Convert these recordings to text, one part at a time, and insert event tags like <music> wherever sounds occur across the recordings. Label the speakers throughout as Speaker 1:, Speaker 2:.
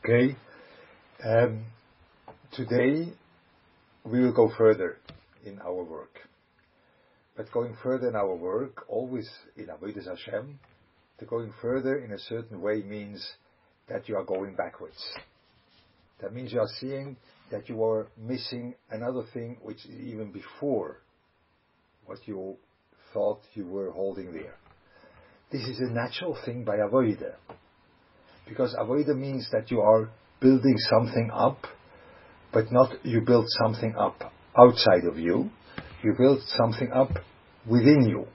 Speaker 1: Okay. Um, today we will go further in our work. But going further in our work, always in Avodas Hashem, to going further in a certain way means that you are going backwards. That means you are seeing that you are missing another thing which is even before what you thought you were holding there. This is a natural thing by avoida. Because avoida means that you are building something up, but not you build something up outside of you. You build something up within you.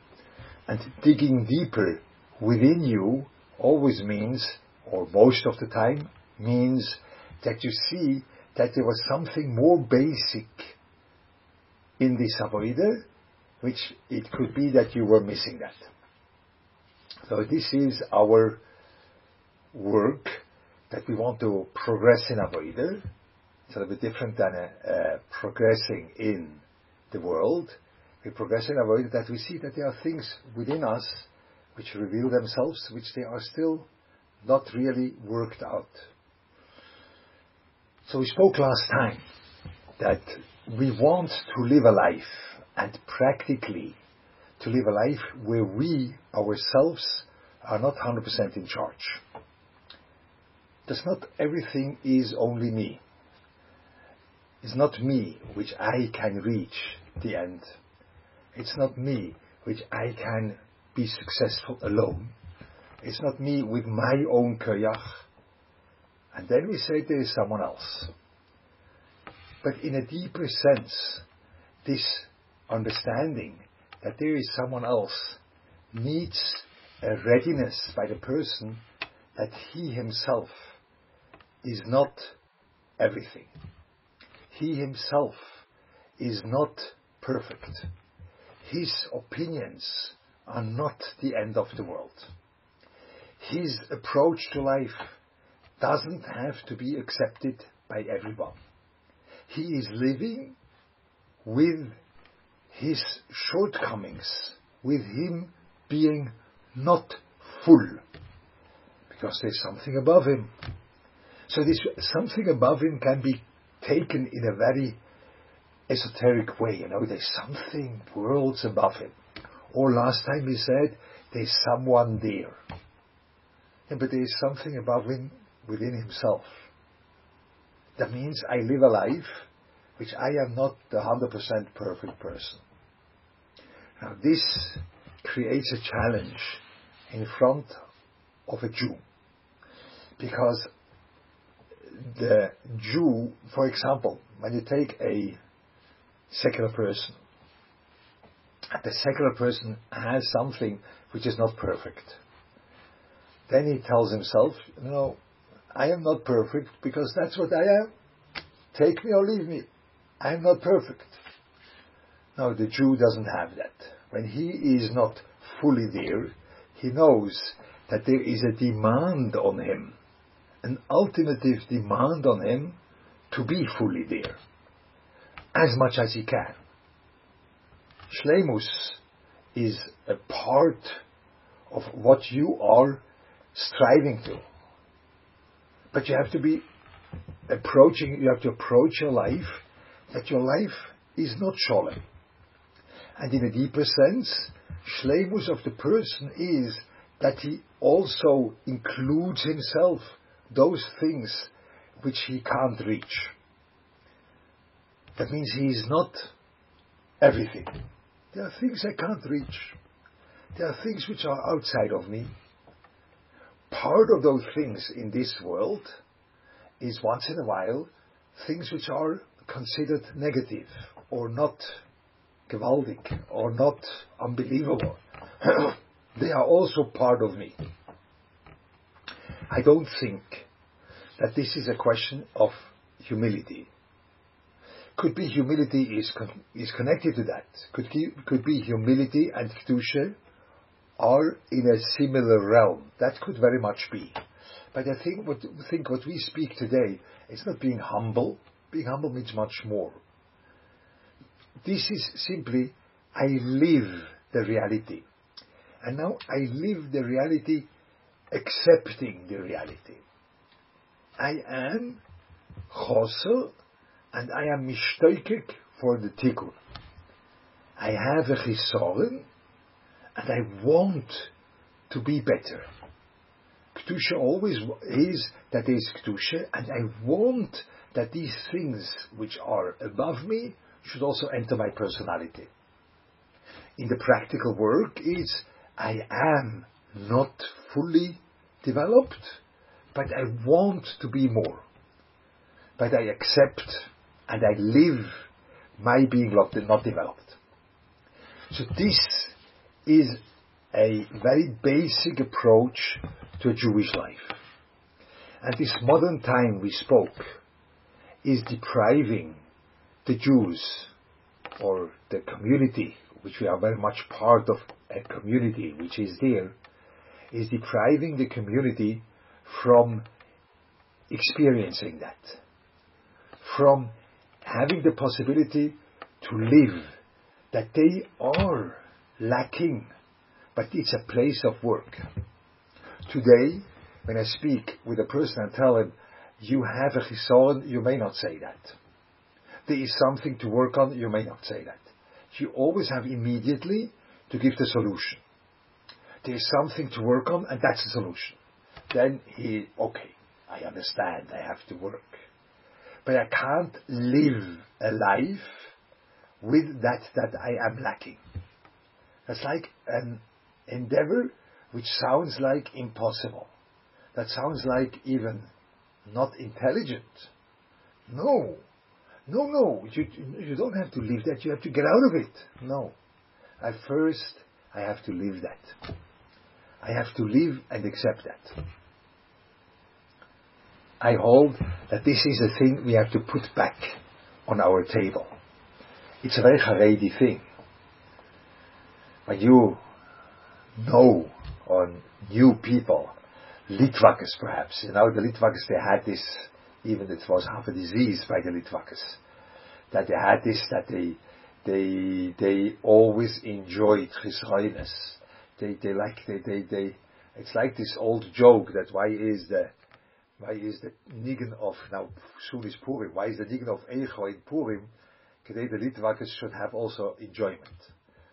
Speaker 1: And digging deeper within you always means, or most of the time, means that you see that there was something more basic in this avoida, which it could be that you were missing that. So this is our work that we want to progress in Avodah. It's a little bit different than uh, uh, progressing in the world. We progress in Avodah that we see that there are things within us which reveal themselves, which they are still not really worked out. So we spoke last time that we want to live a life and practically to live a life where we ourselves are not 100% in charge. That's not everything is only me. It's not me which I can reach the end. It's not me which I can be successful alone. It's not me with my own koyach. And then we say there is someone else. But in a deeper sense, this understanding that there is someone else needs a readiness by the person that he himself is not everything. He himself is not perfect. His opinions are not the end of the world. His approach to life doesn't have to be accepted by everyone. He is living with his shortcomings, with him being not full, because there's something above him. So this something above him can be taken in a very esoteric way. You know, there's something worlds above him. Or last time he said, there's someone there. Yeah, but there's something above him within himself. That means I live a life which I am not the 100% perfect person. Now this creates a challenge in front of a Jew. Because the Jew, for example, when you take a secular person, the secular person has something which is not perfect. Then he tells himself, no, I am not perfect because that's what I am. Take me or leave me. I am not perfect. Now the Jew doesn't have that. When he is not fully there, he knows that there is a demand on him, an ultimative demand on him to be fully there, as much as he can. Shlemus is a part of what you are striving to. But you have to be approaching, you have to approach your life that your life is not shalom. And in a deeper sense, shlemus of the person is that he also includes himself those things which he can't reach. That means he is not everything. There are things I can't reach. There are things which are outside of me. Part of those things in this world is once in a while things which are considered negative or not gewaltig or not unbelievable. <clears throat> they are also part of me. I don't think that this is a question of humility. Could be humility is con- is connected to that. Could could be humility and kedusha are in a similar realm. That could very much be. But I think what think what we speak today is not being humble. Being humble means much more. This is simply, I live the reality. And now I live the reality accepting the reality. I am choser and I am mishtoikik for the tikkun. I have a chisoren and I want to be better. Kedusha always is that there is Kedusha, and I want that these things which are above me should also enter my personality. In the practical work is I am not fully developed, but I want to be more. But I accept and I live my being and not developed. So this is a very basic approach to a Jewish life. And this modern time we spoke is depriving the Jews or the community, which we are very much part of a community which is there, is depriving the community from experiencing that, from having the possibility to live, that they are lacking, but it's a place of work. Today, when I speak with a person and tell him, you have a chisaron, you may not say that. There is something to work on, you may not say that. You always have immediately to give the solution. There is something to work on, and that's the solution. Then he, okay, I understand, I have to work. But I can't live a life with that that I am lacking. That's like an endeavor which sounds like impossible. That sounds like even not intelligent. No. No, no. You, you don't have to leave that. You have to get out of it. No. At first, I have to leave that. I have to live and accept that. I hold that this is a thing we have to put back on our table. It's a very Haredi thing. When you know on new people, Litvakas perhaps. You know, the Litvakas, they had this, even it was half a disease by the Litvakas, that they had this, that they, they, they always enjoyed Chisroines. They, they like, they, they, they, it's like this old joke that why is the, why is the Nigen of, now soon is Purim, why is the Nigen of Eicho in Purim, today the Litvakas should have also enjoyment.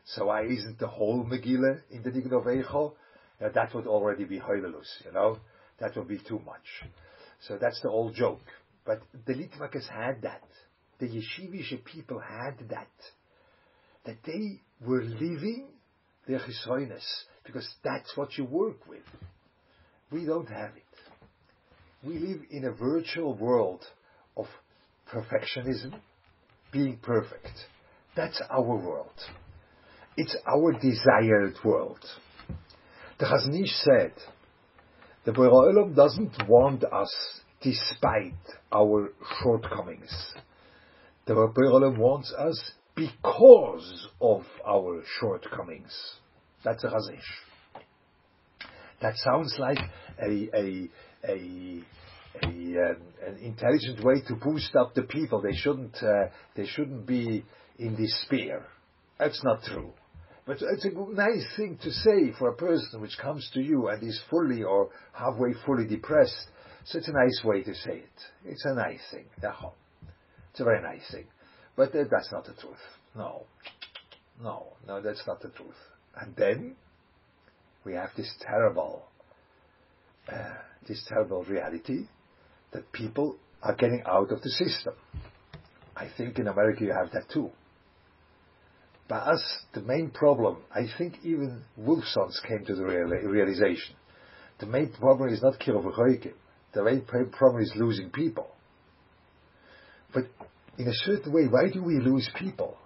Speaker 1: So why isn't the whole Megillah in the Nigen of Eicho? Now that would already be Hoilelus, you know? That would be too much. So that's the old joke. But the Litvakas had that. The yeshivish people had that. That they were living their Chisroines, because that's what you work with. We don't have it. We live in a virtual world of perfectionism, being perfect. That's our world. It's our desired world. The Chazon Ish said, the Borei Olam doesn't want us despite our shortcomings. The Borei Olam wants us because of our shortcomings. That's a Chazon Ish. That sounds like a, a, a, a um, an intelligent way to boost up the people. They shouldn't, uh, they shouldn't be in despair. That's not true. But it's a nice thing to say for a person which comes to you and is fully or halfway fully depressed. So it's a nice way to say it. It's a nice thing. It's a very nice thing. But that's not the truth. No. No, no, that's not the truth. And then we have this terrible, uh, this terrible reality that people are getting out of the system. I think in America you have that too. By as the main problem, I think even Wolfsons came to the realization. The main problem is not Kirovachoikim. The main problem is losing people. But in a certain way, why do we lose people?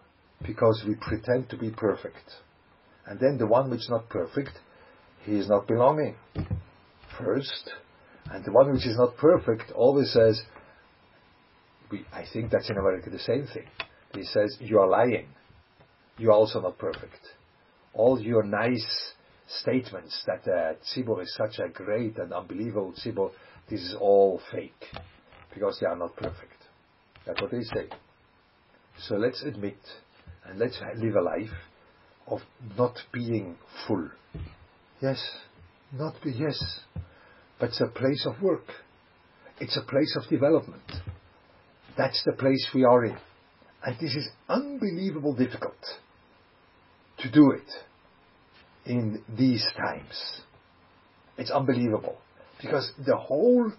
Speaker 1: Because we pretend to be perfect. And then the one which is not perfect, he is not belonging. First. And the one which is not perfect always says, we, I think that's in America the same thing. He says, you are lying you're also not perfect. All your nice statements that uh, is such a great and unbelievable Tzibur, this is all fake because they are not perfect. That's what they say. So let's admit and let's live a life of not being full. Yes, not be, yes, but it's a place of work. It's a place of development. That's the place we are in. And this is unbelievable difficult to do it in these times. It's unbelievable. Because the whole,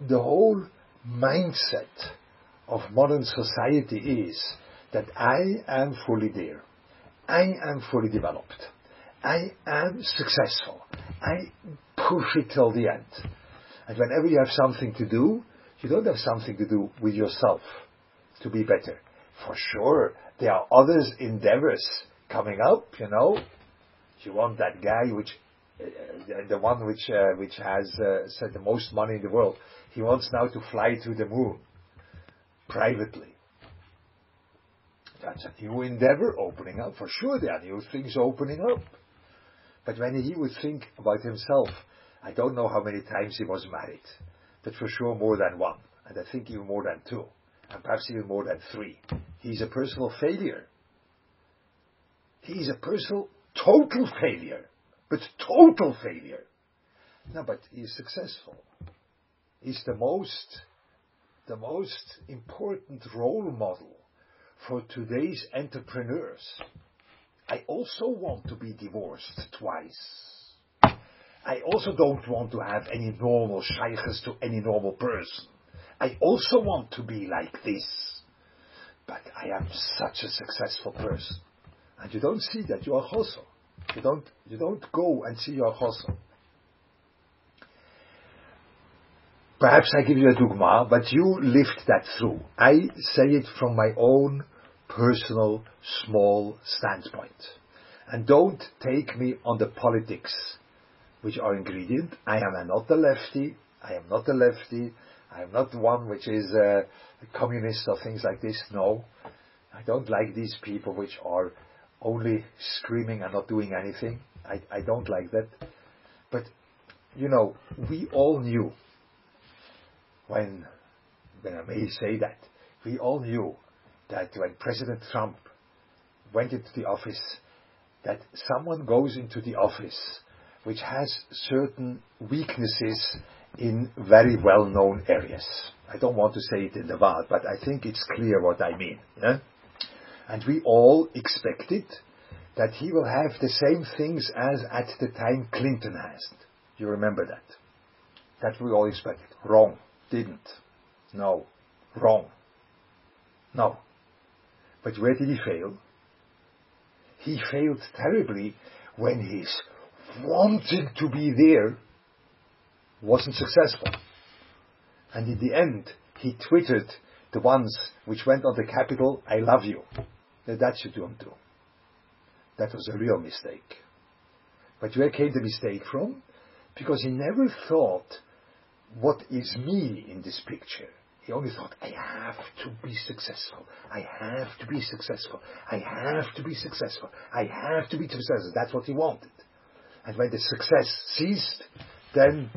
Speaker 1: the whole mindset of modern society is that I am fully there. I am fully developed. I am successful. I push it till the end. And whenever you have something to do, you don't have something to do with yourself to be better. For sure, there are others endeavors coming up, you know. You want that guy which, uh, the one which, uh, which has uh, said the most money in the world. He wants now to fly to the moon privately. That's a new endeavor opening up. For sure, there are new things opening up. But when he would think about himself, I don't know how many times he was married, but for sure more than one, and I think even more than two, and perhaps even more than three. He's a personal failure. He's a personal total failure, but total failure. No, but he is successful. He's the most, the most important role model for today's entrepreneurs. I also want to be divorced twice. I also don't want to have any normal shaykhs to any normal person. I also want to be like this. But I am such a successful person. And you don't see that, you are chosel. You don't, you don't go and see your chosel. Perhaps I give you a dogma, but you lived that through. I say it from my own personal, small standpoint. And don't take me on the politics which are ingredient. I am not a lefty. I am not a lefty. I am not one which is a communist or things like this. No. I don't like these people which are only screaming and not doing anything. I, I don't like that. But, you know, we all knew when, when I may say that, we all knew that when President Trump went into the office, that someone goes into the office which has certain weaknesses in very well-known areas. I don't want to say it in the world, but I think it's clear what I mean. Yeah? And we all expected that he will have the same things as at the time Clinton has. You remember that? That we all expected. Wrong. Didn't. No. Wrong. No. But where did he fail? He failed terribly when his wanting to be there wasn't successful. And in the end, he twittered the ones which went on the Capitol, I love you. That should do him too. That was a real mistake. But where came the mistake from? Because he never thought, what is me in this picture? He only thought, I have to be successful. I have to be successful. I have to be successful. I have to be successful. That's what he wanted. And when the success ceased, then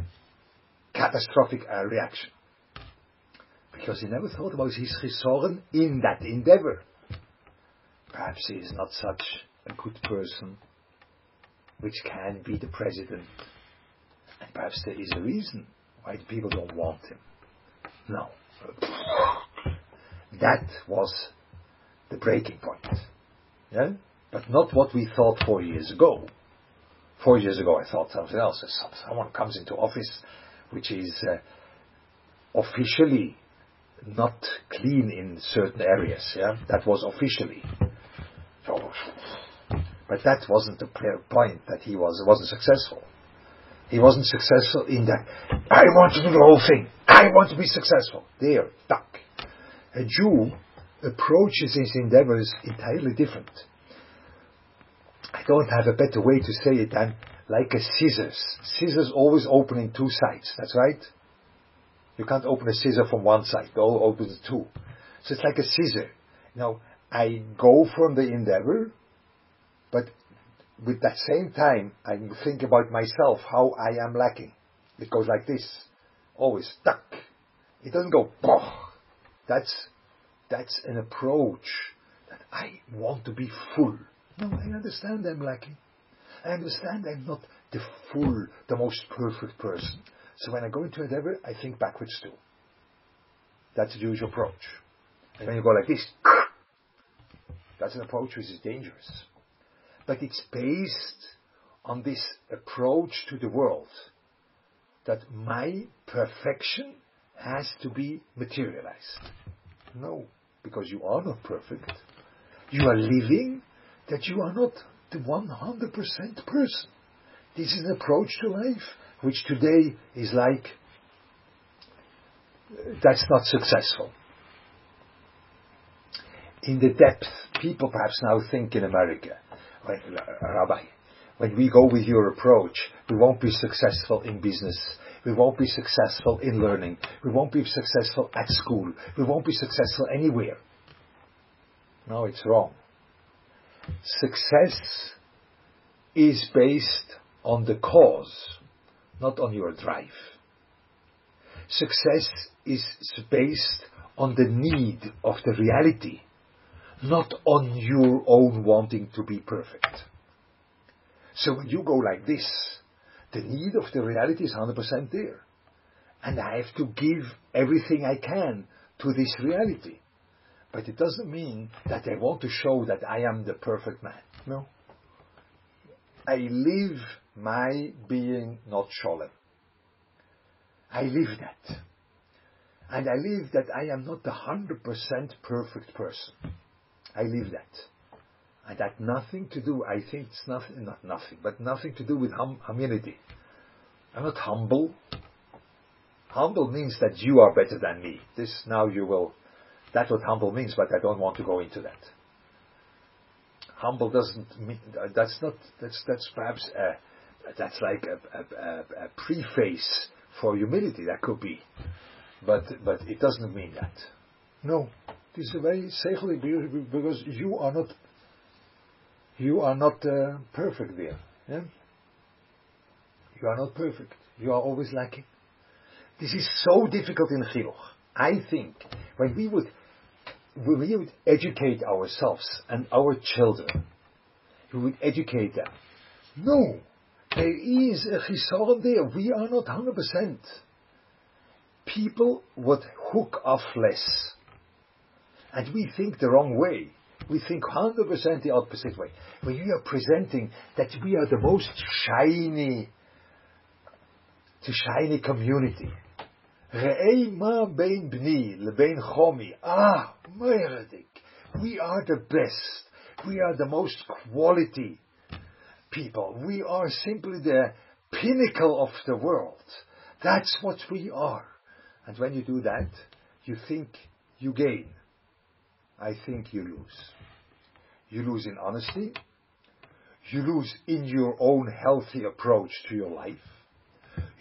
Speaker 1: catastrophic uh, reaction. Because he never thought about his chisoren in that endeavor. Perhaps he is not such a good person which can be the president. And perhaps there is a reason why the people don't want him. No. <laughs> That was the breaking point. Yeah? But not what we thought four years ago. Four years ago I thought something else. Someone comes into office which is uh, officially not clean in certain areas. Yeah? That was officially. But that wasn't the point that he was wasn't successful. He wasn't successful in that. I want to do the whole thing. I want to be successful. There, duck. A Jew approaches his endeavors entirely different. I don't have a better way to say it than like a scissors. Scissors always open in two sides. That's right. You can't open a scissor from one side. They all open the two. So it's like a scissor. Now, I go from the endeavor, but with that same time, I think about myself, how I am lacking. It goes like this, always stuck. It doesn't go. That's, that's an approach that I want to be full. No, I understand I'm lacking. I understand I'm not the full, the most perfect person. So when I go into endeavor, I think backwards too. That's the Jewish approach. And when you go like this, <clears throat> that's an approach which is dangerous. But it's based on this approach to the world that my perfection has to be materialized. No, because you are not perfect. You are living that you are not the 100% person. This is an approach to life which today is like uh, that's not successful. In the depth, people perhaps now think in America, Rabbi, when we go with your approach, we won't be successful in business. We won't be successful in learning. We won't be successful at school. We won't be successful anywhere. No, it's wrong. Success is based on the cause, not on your drive. Success is based on the need of the reality, not on your own wanting to be perfect. So when you go like this, the need of the reality is 100% there. And I have to give everything I can to this reality. But it doesn't mean that I want to show that I am the perfect man. No. I live my being not sholem. I live that. And I live that I am not the 100% perfect person. I leave that. I that nothing to do, I think it's nothing, not nothing, but nothing to do with hum, humility. I'm not humble. Humble means that you are better than me. This now you will, that's what humble means, but I don't want to go into that. Humble doesn't mean, that's not, that's, that's perhaps a, that's like a, a, a preface for humility, that could be. But, but it doesn't mean that. No. Is a very safely because you are not you are not uh, perfect there. Yeah? You are not perfect. You are always lacking. This is so difficult in chinuch. I think when we would when we would educate ourselves and our children, we would educate them. No, there is a chisaron there. We are not hundred percent. People would hook off less, and we think the wrong way. We think 100% the opposite way. When we are presenting that we are the most shiny, the shiny community. Ah. We are the best. We are the most quality people. We are simply the pinnacle of the world. That's what we are. And when you do that, you think you gain. I think you lose. You lose in honesty. You lose in your own healthy approach to your life.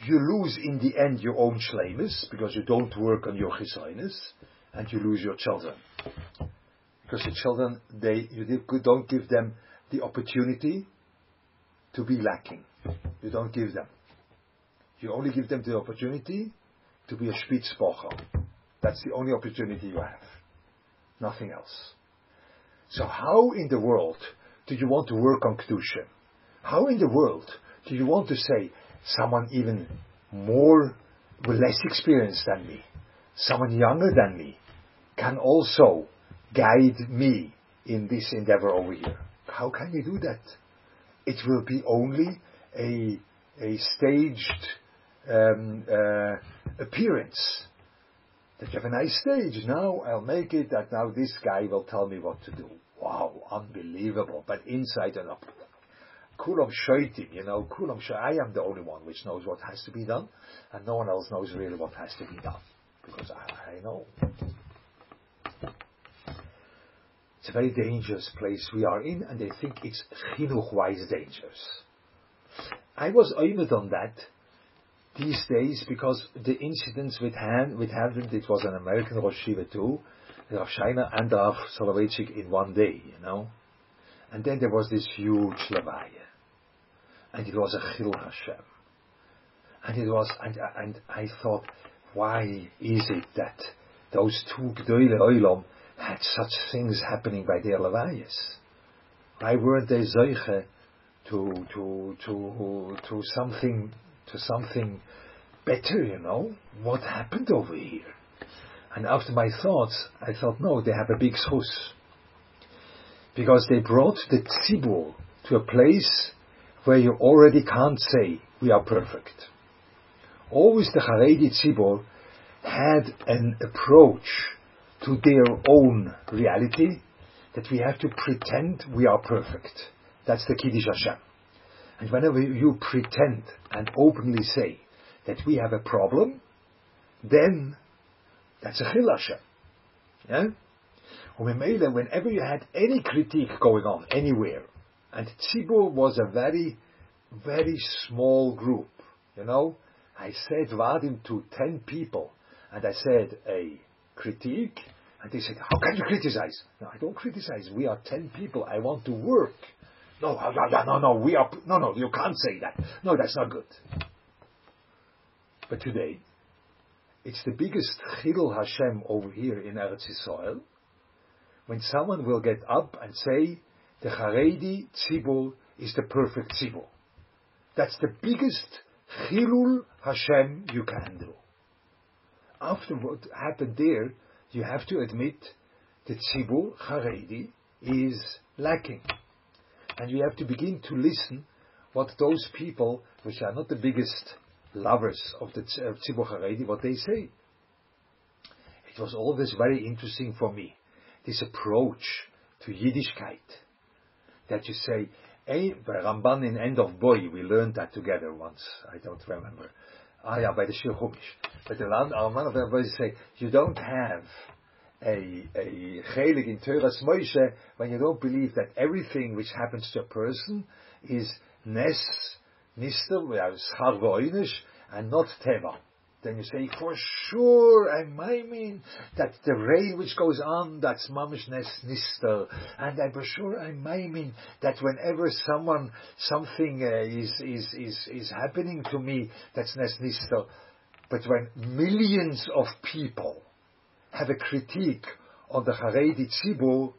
Speaker 1: You lose in the end your own shlemus because you don't work on your chisainus, and you lose your children. Because the children, they you don't give them the opportunity to be lacking. You don't give them. You only give them the opportunity to be a spitzbocher. That's the only opportunity you have. Nothing else. So how in the world do you want to work on Kedusha? How in the world do you want to say someone even more, with less experience than me, someone younger than me, can also guide me in this endeavor over here? How can you do that? It will be only a, a staged um, uh, appearance that you have a nice stage. Now I'll make it that now this guy will tell me what to do. Wow, unbelievable. But inside and up. Kulam Shaitim, you know, Kulam I am the only one which knows what has to be done, and no one else knows really what has to be done. Because I, I know. It's a very dangerous place we are in, and they think it's chinuch-wise dangerous. I was aimed on that these days because the incidents with Han, with happened, it was an American Rosh Shiva too, Rav Scheiner and Rav Soloveitchik in one day, you know. And then there was this huge Levaya. And it was a Chil Hashem. And it was, and, and I thought, why is it that those two Gdoile Oilam had such things happening by their Levayas? Why weren't they Zeuche to to to to something to something better, you know. What happened over here? And after my thoughts, I thought, no, they have a big schus. Because they brought the tzibur to a place where you already can't say we are perfect. Always the Haredi tzibur had an approach to their own reality that we have to pretend we are perfect. That's the Kiddush Hashem. And whenever you pretend and openly say that we have a problem, then that's a Chil Hashem. Yeah? Whenever you had any critique going on anywhere, and Tzibur was a very, very small group, you know, I said Vadim to ten people, and I said a critique, and they said, how can you criticize? No, I don't criticize. We are ten people. I want to work. No, no, no, no, we are, no, no, you can't say that. No, that's not good. But today, it's the biggest chilul Hashem over here in Eretz Yisrael, when someone will get up and say, the Haredi tzibur is the perfect tzibur. That's the biggest chilul Hashem you can do. After what happened there, you have to admit that tzibur Haredi is lacking. And you have to begin to listen what those people, which are not the biggest lovers of the Tzibur Haredi, what they say. It was always very interesting for me, this approach to Yiddishkeit. That you say, Ramban in End of Boy, we learned that together once, I don't remember. Ah, yeah, by the Shir. But the Ramban of Boy say, you don't have a, a chelik in Toras Moshe when you don't believe that everything which happens to a person is nes, nister, schar and not teva. Then you say, for sure, I may mean that the rain which goes on, that's mamish nes nister. And I'm for sure, I may mean that whenever someone, something uh, is, is, is, is happening to me, that's nes nister. But when millions of people have a critique on the Haredi Tzibur,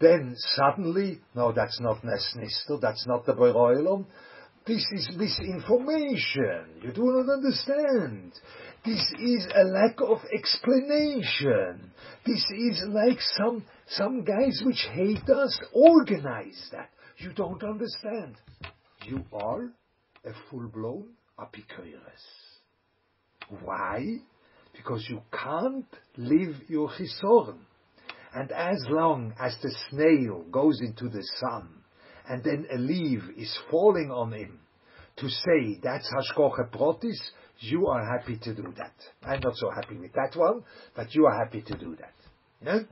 Speaker 1: then suddenly, no, that's not Nesnister, that's not the Beroilom. This is misinformation. You do not understand. This is a lack of explanation. This is like some, some guys which hate us organize that. You don't understand. You are a full-blown apikoiris. Why? Because you can't live your chisoron. And as long as the snail goes into the sun, and then a leaf is falling on him, to say that's hashkoche protis, you are happy to do that. I'm not so happy with that one, but you are happy to do that.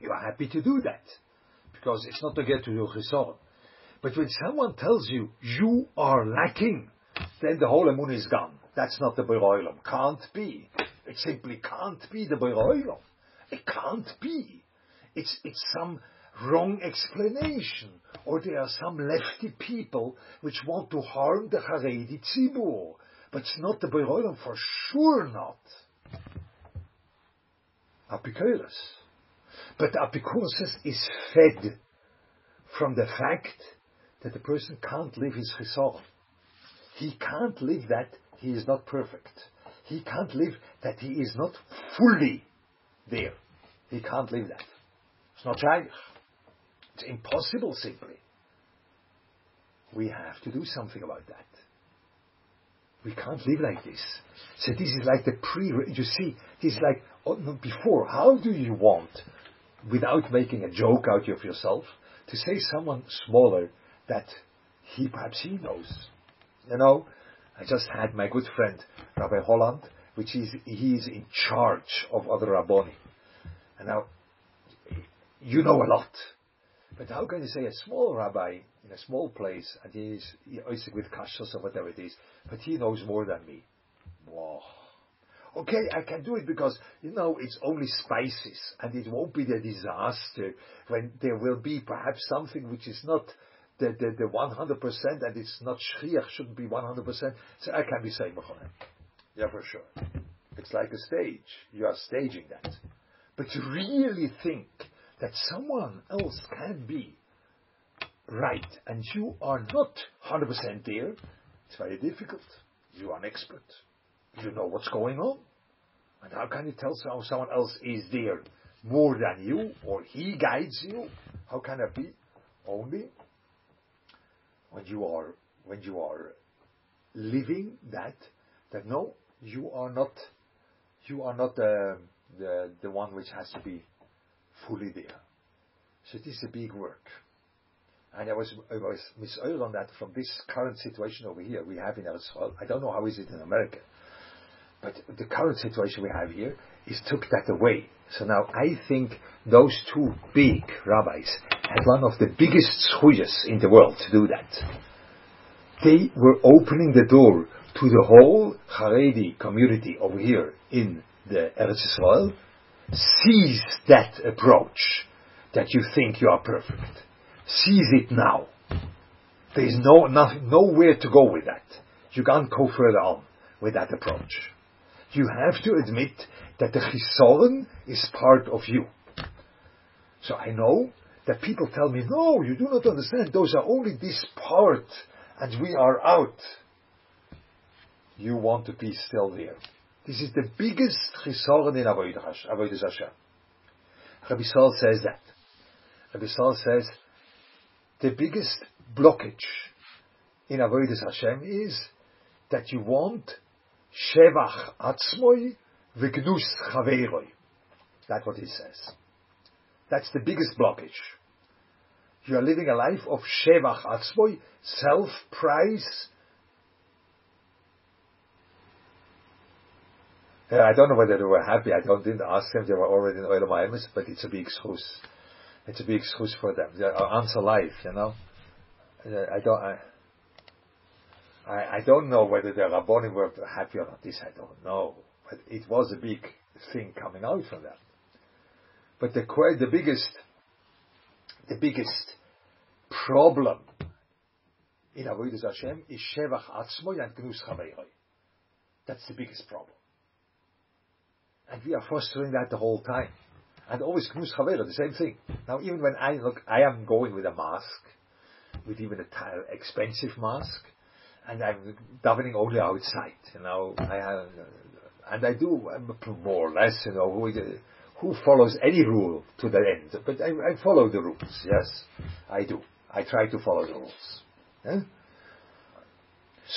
Speaker 1: You are happy to do that. Because it's not to get to your chisoron. But when someone tells you, you are lacking, then the whole moon is gone. That's not the Beroilum. Can't be. It simply can't be the Beroilum. It can't be. It's, it's some wrong explanation. Or there are some lefty people which want to harm the Haredi Tzibur. But it's not the Beroilum, for sure not. Apikoros. But Apikoros is fed from the fact that the person can't live his chisor. He can't live that he is not perfect. He can't live that he is not fully there. He can't live that. It's not shaykh. It's impossible simply. We have to do something about that. We can't live like this. So this is like the pre, you see, this is like oh, before. How do you want, without making a joke out of yourself, to say someone smaller that he perhaps he knows? You know, I just had my good friend Rabbi Holland, which is he is in charge of other rabboni. And now you know a lot, but how can you say a small rabbi in a small place and he's is with kashas or whatever it is, but he knows more than me? Whoa. Okay, I can do it because, you know, it's only spices and it won't be the disaster when there will be perhaps something which is not the, the, the 100% and it's not shriach, shouldn't be 100%, so I can be saying Yeah, for sure. It's like a stage. You are staging that. But to really think that someone else can be right and you are not 100% there, it's very difficult. You are an expert. You know what's going on. And how can you tell someone else is there more than you or he guides you? How can that be? Only when you are when you are living that that no, you are not you are not the the, the one which has to be fully there. So it is a big work. And I was I was misoiled on that from this current situation over here we have in Israel. I don't know how is it in America. But the current situation we have here is took that away. So now I think those two big rabbis had one of the biggest schuyas in the world to do that. They were opening the door to the whole Haredi community over here in the Eretz Israel, seize that approach that you think you are perfect. Seize it now. There is no, nothing, nowhere to go with that. You can't go further on with that approach you have to admit that the chisoron is part of you. So I know that people tell me, no, you do not understand, those are only this part, and we are out. You want to be still there. This is the biggest chisoron in Avodah Hashem. Rabbi Saul says that. Rabbi Saul says, the biggest blockage in Avodah Hashem is that you want Shevach atzmoi v'gnus chaveiroi. That's what he says. That's the biggest blockage. You are living a life of Shevach atzmoi, self-price. Yeah, I don't know whether they were happy. I don't, didn't ask them. They were already in Oil Maimis, but it's a big excuse. It's a big excuse for them. They answer life, you know. I don't. I, I, I don't know whether the Rabbonim were happy or not. This I don't know, but it was a big thing coming out from that. But the the biggest, the biggest problem in Avodah Hashem is Shevach Atzmoy and Gnus. That's the biggest problem. And we are fostering that the whole time. And always Gnus Chaveiroi, the same thing. Now even when I look, I am going with a mask, with even a t- expensive mask, and I'm davening only outside. You know, I have, and I do more or less. You know, who, who follows any rule to the end? But I, I, follow the rules. Yes, I do. I try to follow the rules.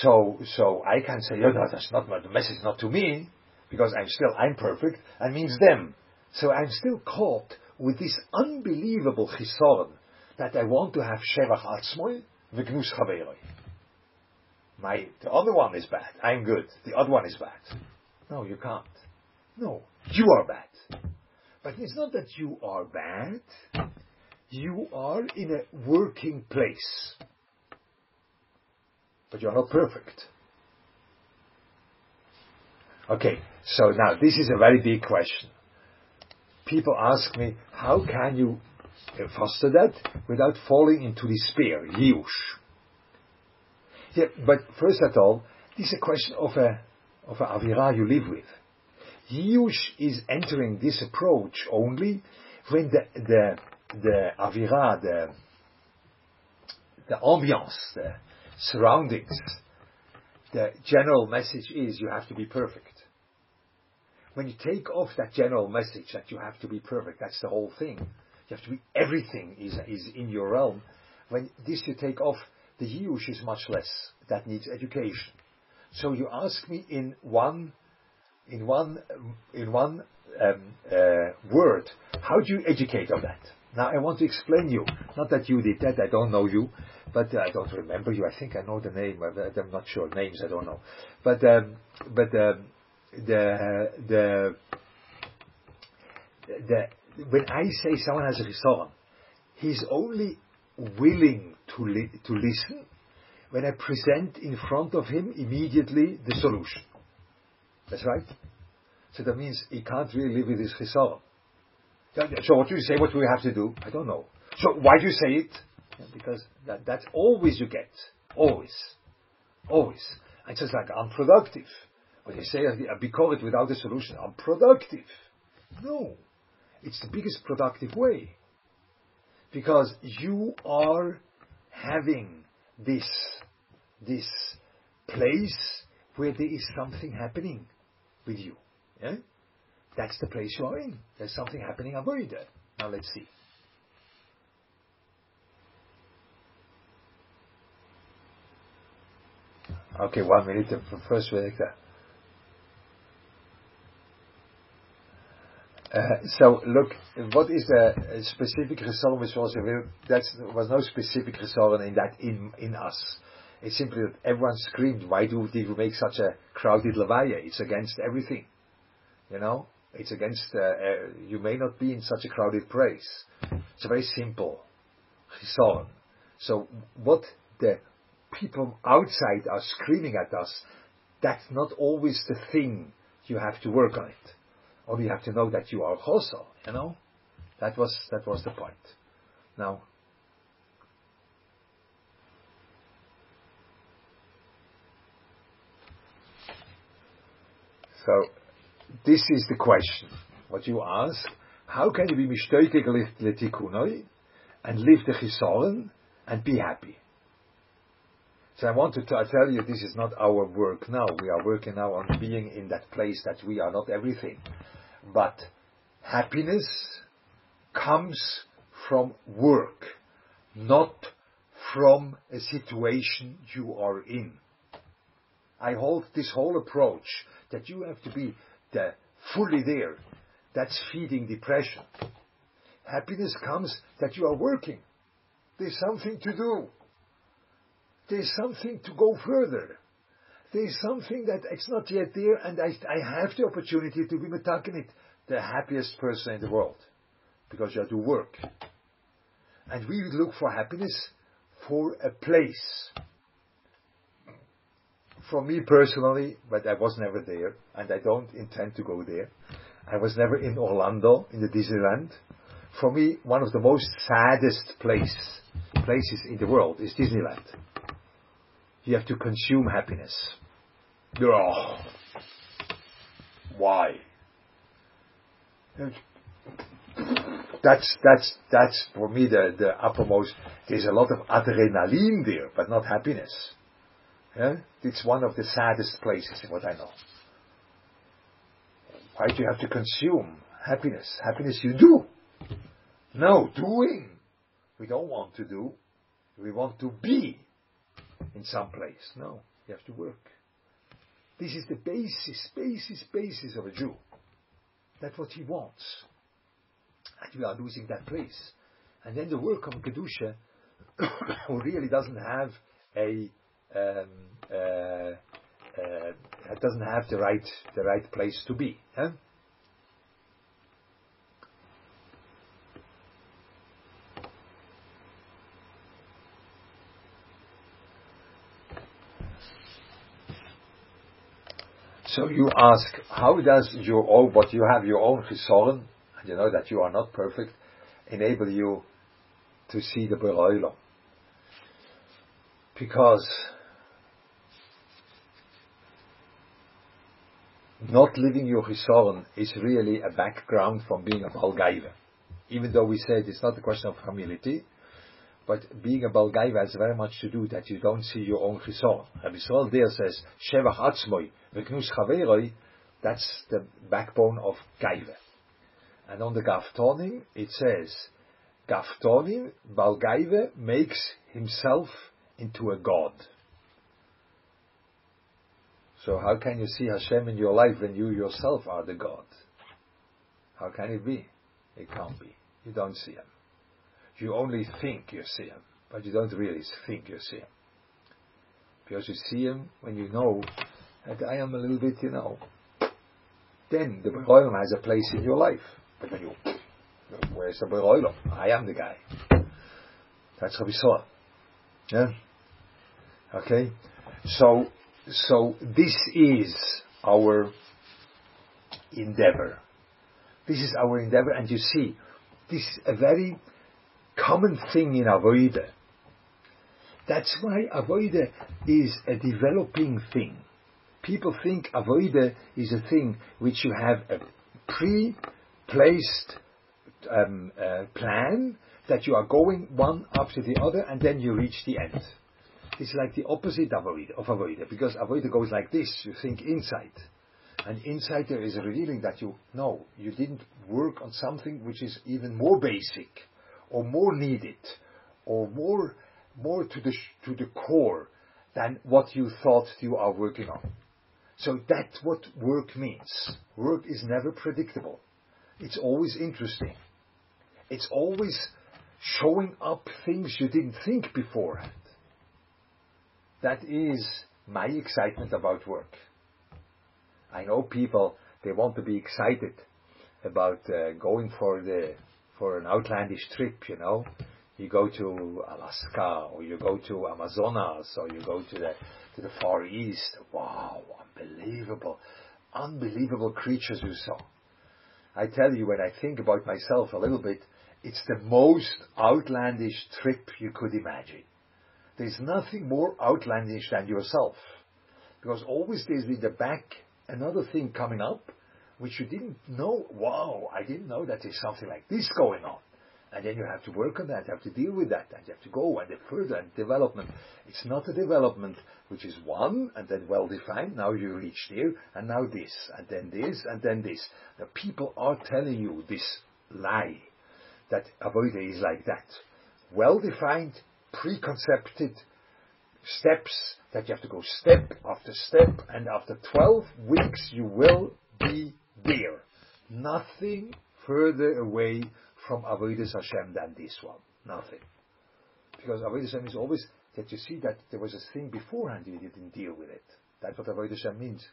Speaker 1: So, so I can say, oh, no, that's not the message, not to me, because I'm still I'm perfect, and means them. So I'm still caught with this unbelievable chisoron that I want to have shevach atzmoy v'gnus chaveroi my the other one is bad. I'm good. The other one is bad. No, you can't. No, you are bad. But it's not that you are bad. You are in a working place. But you're not perfect. Okay, so now this is a very big question. People ask me, how can you uh, foster that without falling into despair, yush? Yeah, but first of all, this is a question of a of a avira you live with. Yush is entering this approach only when the the the avira, the the ambiance, the surroundings, the general message is you have to be perfect. When you take off that general message that you have to be perfect, that's the whole thing. You have to be everything is is in your realm. When this you take off, the use is much less. That needs education. So you ask me in one, in one, in one um, uh, word, how do you educate on that? Now I want to explain you. Not that you did that. I don't know you, but uh, I don't remember you. I think I know the name. I'm not sure names. I don't know. But um, but um, the the the when I say someone has a chisoron, he's only willing to, li- to listen when I present in front of him immediately the solution. That's right. So that means he can't really live with his chisaron. So what do you say? What do we have to do? I don't know. So why do you say it? Because that, that's always you get. Always. Always. It's just like unproductive. When you say uh, a bikorit without a solution, unproductive. No. It's the biggest productive way because you are having this, this place where there is something happening with you. Yeah? That's the place you are in. There's something happening avoid it. Now let's see. Okay, one minute. for First, that. Uh, so look, what is the specific resolve which was That was no specific resolve in that in in us. It's simply that everyone screamed, "Why do we make such a crowded levaya? It's against everything, you know. It's against. Uh, uh, you may not be in such a crowded place. It's very simple resolve. So what the people outside are screaming at us, that's not always the thing you have to work on it. Or you have to know that you are Chosel, you know? That was, that was the point. Now, so, this is the question. What you ask, how can you be mishtoikig letikunoi and live the chisoren and be happy? So I want to tell you this is not our work now. We are working now on being in that place that we are not everything. But happiness comes from work, not from a situation you are in. I hold this whole approach that you have to be the, fully there. That's feeding depression. Happiness comes that you are working. There's something to do. There's something to go further. There's something that it's not yet there, and I, I have the opportunity to be metakinit, the happiest person in the world, because you have to work. And we look for happiness for a place. For me personally, but I was never there, and I don't intend to go there. I was never in Orlando, in the Disneyland. For me, one of the most saddest place, places in the world is Disneyland you have to consume happiness. Oh, why? That's that's that's for me the the uppermost. There's a lot of adrenaline there, but not happiness. Yeah? It's one of the saddest places in what I know. Why do you have to consume happiness? Happiness you do. No, doing. We don't want to do. We want to be in some place. No, you have to work. This is the basis, basis, basis of a Jew. That's what he wants. And we are losing that place. And then the work of Kedusha, <coughs> who really doesn't have a um, uh, uh, doesn't have the right the right place to be. Huh? So you ask, how does your own, what you have your own chisoren, and you know that you are not perfect, enable you to see the Beroilo? Because not living your chisoren is really a background from being a Balgaiva. Even though we said it's not a question of humility, but being a Balgaiva has very much to do that you don't see your own chisor. Rabbi Yisrael there says, Shevach atzmoi, v'knus chaveroi, that's the backbone of Gaiva. And on the Gaftonim, it says, Gaftonim, Balgaiva makes himself into a god. So how can you see Hashem in your life when you yourself are the God? How can it be? It can't be. You don't see Him you only think you see him, but you don't really think you see him. Because you see him when you know that I am a little bit, you know. Then the Beroilum has a place in your life. But when you, where's the Beroilum? I am the guy. That's what we saw. Yeah? Okay? So, so this is our endeavor. This is our endeavor, and you see, this is a very common thing in Avoida. That's why Avoida is a developing thing. People think Avoida is a thing which you have a pre-placed um, uh, plan that you are going one after the other and then you reach the end. It's like the opposite of avoida because avoida goes like this. You think inside. And inside there is a revealing that you know you didn't work on something which is even more basic or more needed or more more to the to the core than what you thought you are working on. So that's what work means. Work is never predictable. It's always interesting. It's always showing up things you didn't think beforehand. That is my excitement about work. I know people, they want to be excited about uh, going for the, for an outlandish trip, you know. You go to Alaska, or you go to Amazonas, or you go to the, to the Far East. Wow, unbelievable, unbelievable creatures you saw. I tell you, when I think about myself a little bit, it's the most outlandish trip you could imagine. There's nothing more outlandish than yourself. Because always there's in the back another thing coming up which you didn't know. Wow, I didn't know that there's something like this going on. And then you have to work on that, you have to deal with that, and you have to go and further and development. It's not a development which is one and then well defined. Now you reach there, and now this, and then this, and then this. The people are telling you this lie that avoida is like that. Well defined, preconcepted steps that you have to go step after step, and after 12 weeks you will be there. Nothing further away from Avodah Hashem than this one. Nothing. Because Avodah Hashem is always that you see that there was a thing beforehand you didn't deal with it. That's what Avodah Hashem means.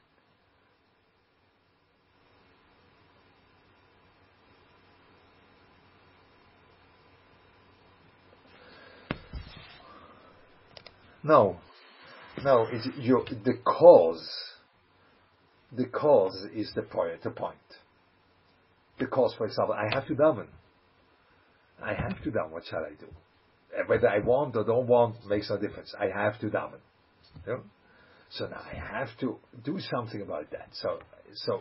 Speaker 1: No, no, it's your, the cause, the cause is the point, the point. The cause, for example, I have to daven. I have to daven. What shall I do? Whether I want or don't want makes no difference. I have to daven. You know? So now I have to do something about that. So, so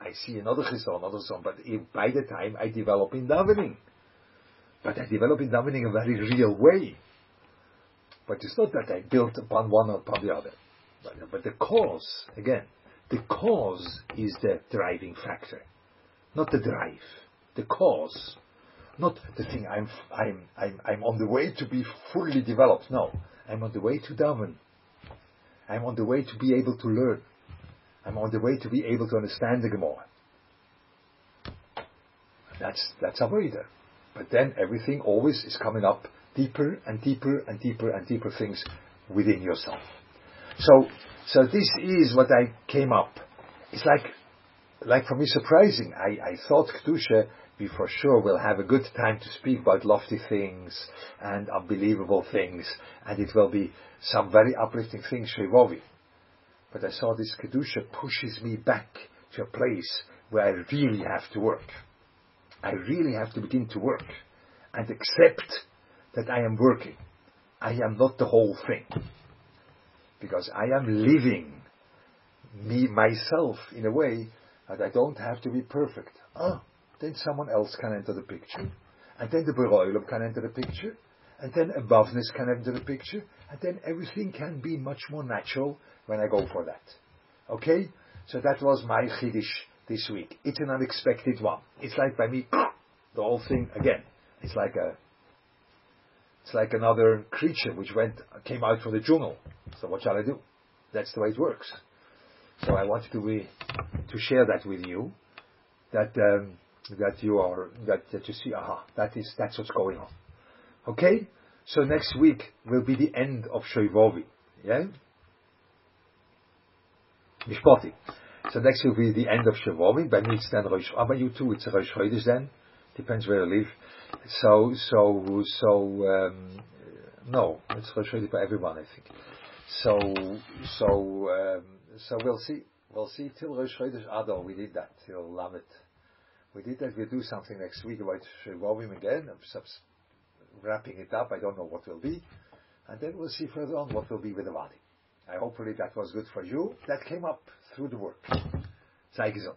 Speaker 1: I see another chizon, another song, but if, by the time I develop in davening, but I develop in davening in a very real way. But it's not that I built upon one or upon the other. But, but the cause, again, the cause is the driving factor, not the drive. The cause, not the thing. I'm I'm I'm I'm on the way to be fully developed. No, I'm on the way to daven. I'm on the way to be able to learn. I'm on the way to be able to understand the Gemara. That's that's avodah. But then everything always is coming up deeper and deeper and deeper and deeper things within yourself. So, so this is what I came up. It's like, like for me surprising. I, I thought Kedusha, we for sure will have a good time to speak about lofty things and unbelievable things, and it will be some very uplifting things, Shevovi. But I saw this Kedusha pushes me back to a place where I really have to work. I really have to begin to work and accept that I am working. I am not the whole thing. Because I am living me, myself, in a way that I don't have to be perfect. Ah, then someone else can enter the picture. And then the Beroilum can enter the picture. And then aboveness can enter the picture. And then everything can be much more natural when I go for that. Okay? So that was my Chiddush this week. It's an unexpected one. It's like by me, <coughs> the whole thing again. It's like a it's like another creature which went came out from the jungle. So what shall I do? That's the way it works. So I wanted to be, to share that with you, that um, that you are that, that you see. Aha, that is that's what's going on. Okay. So next week will be the end of Shoivovi. Yeah. Mishpoti. So next will be the end of Shavuot. By me it's then Rosh. But you too, it's Rosh Chodesh then. Depends where you live. So, so, so, um, no, it's Chodesh for everyone, I think. So, so, um, so we'll see. We'll see till Rosh Chodesh Adar. We did that till Lamet. We did that. We'll do something next week about Shavuot again. I'm wrapping it up. I don't know what will be, and then we'll see further on what will be with the body. I hopefully that was good for you. That came up through the work. Gesund.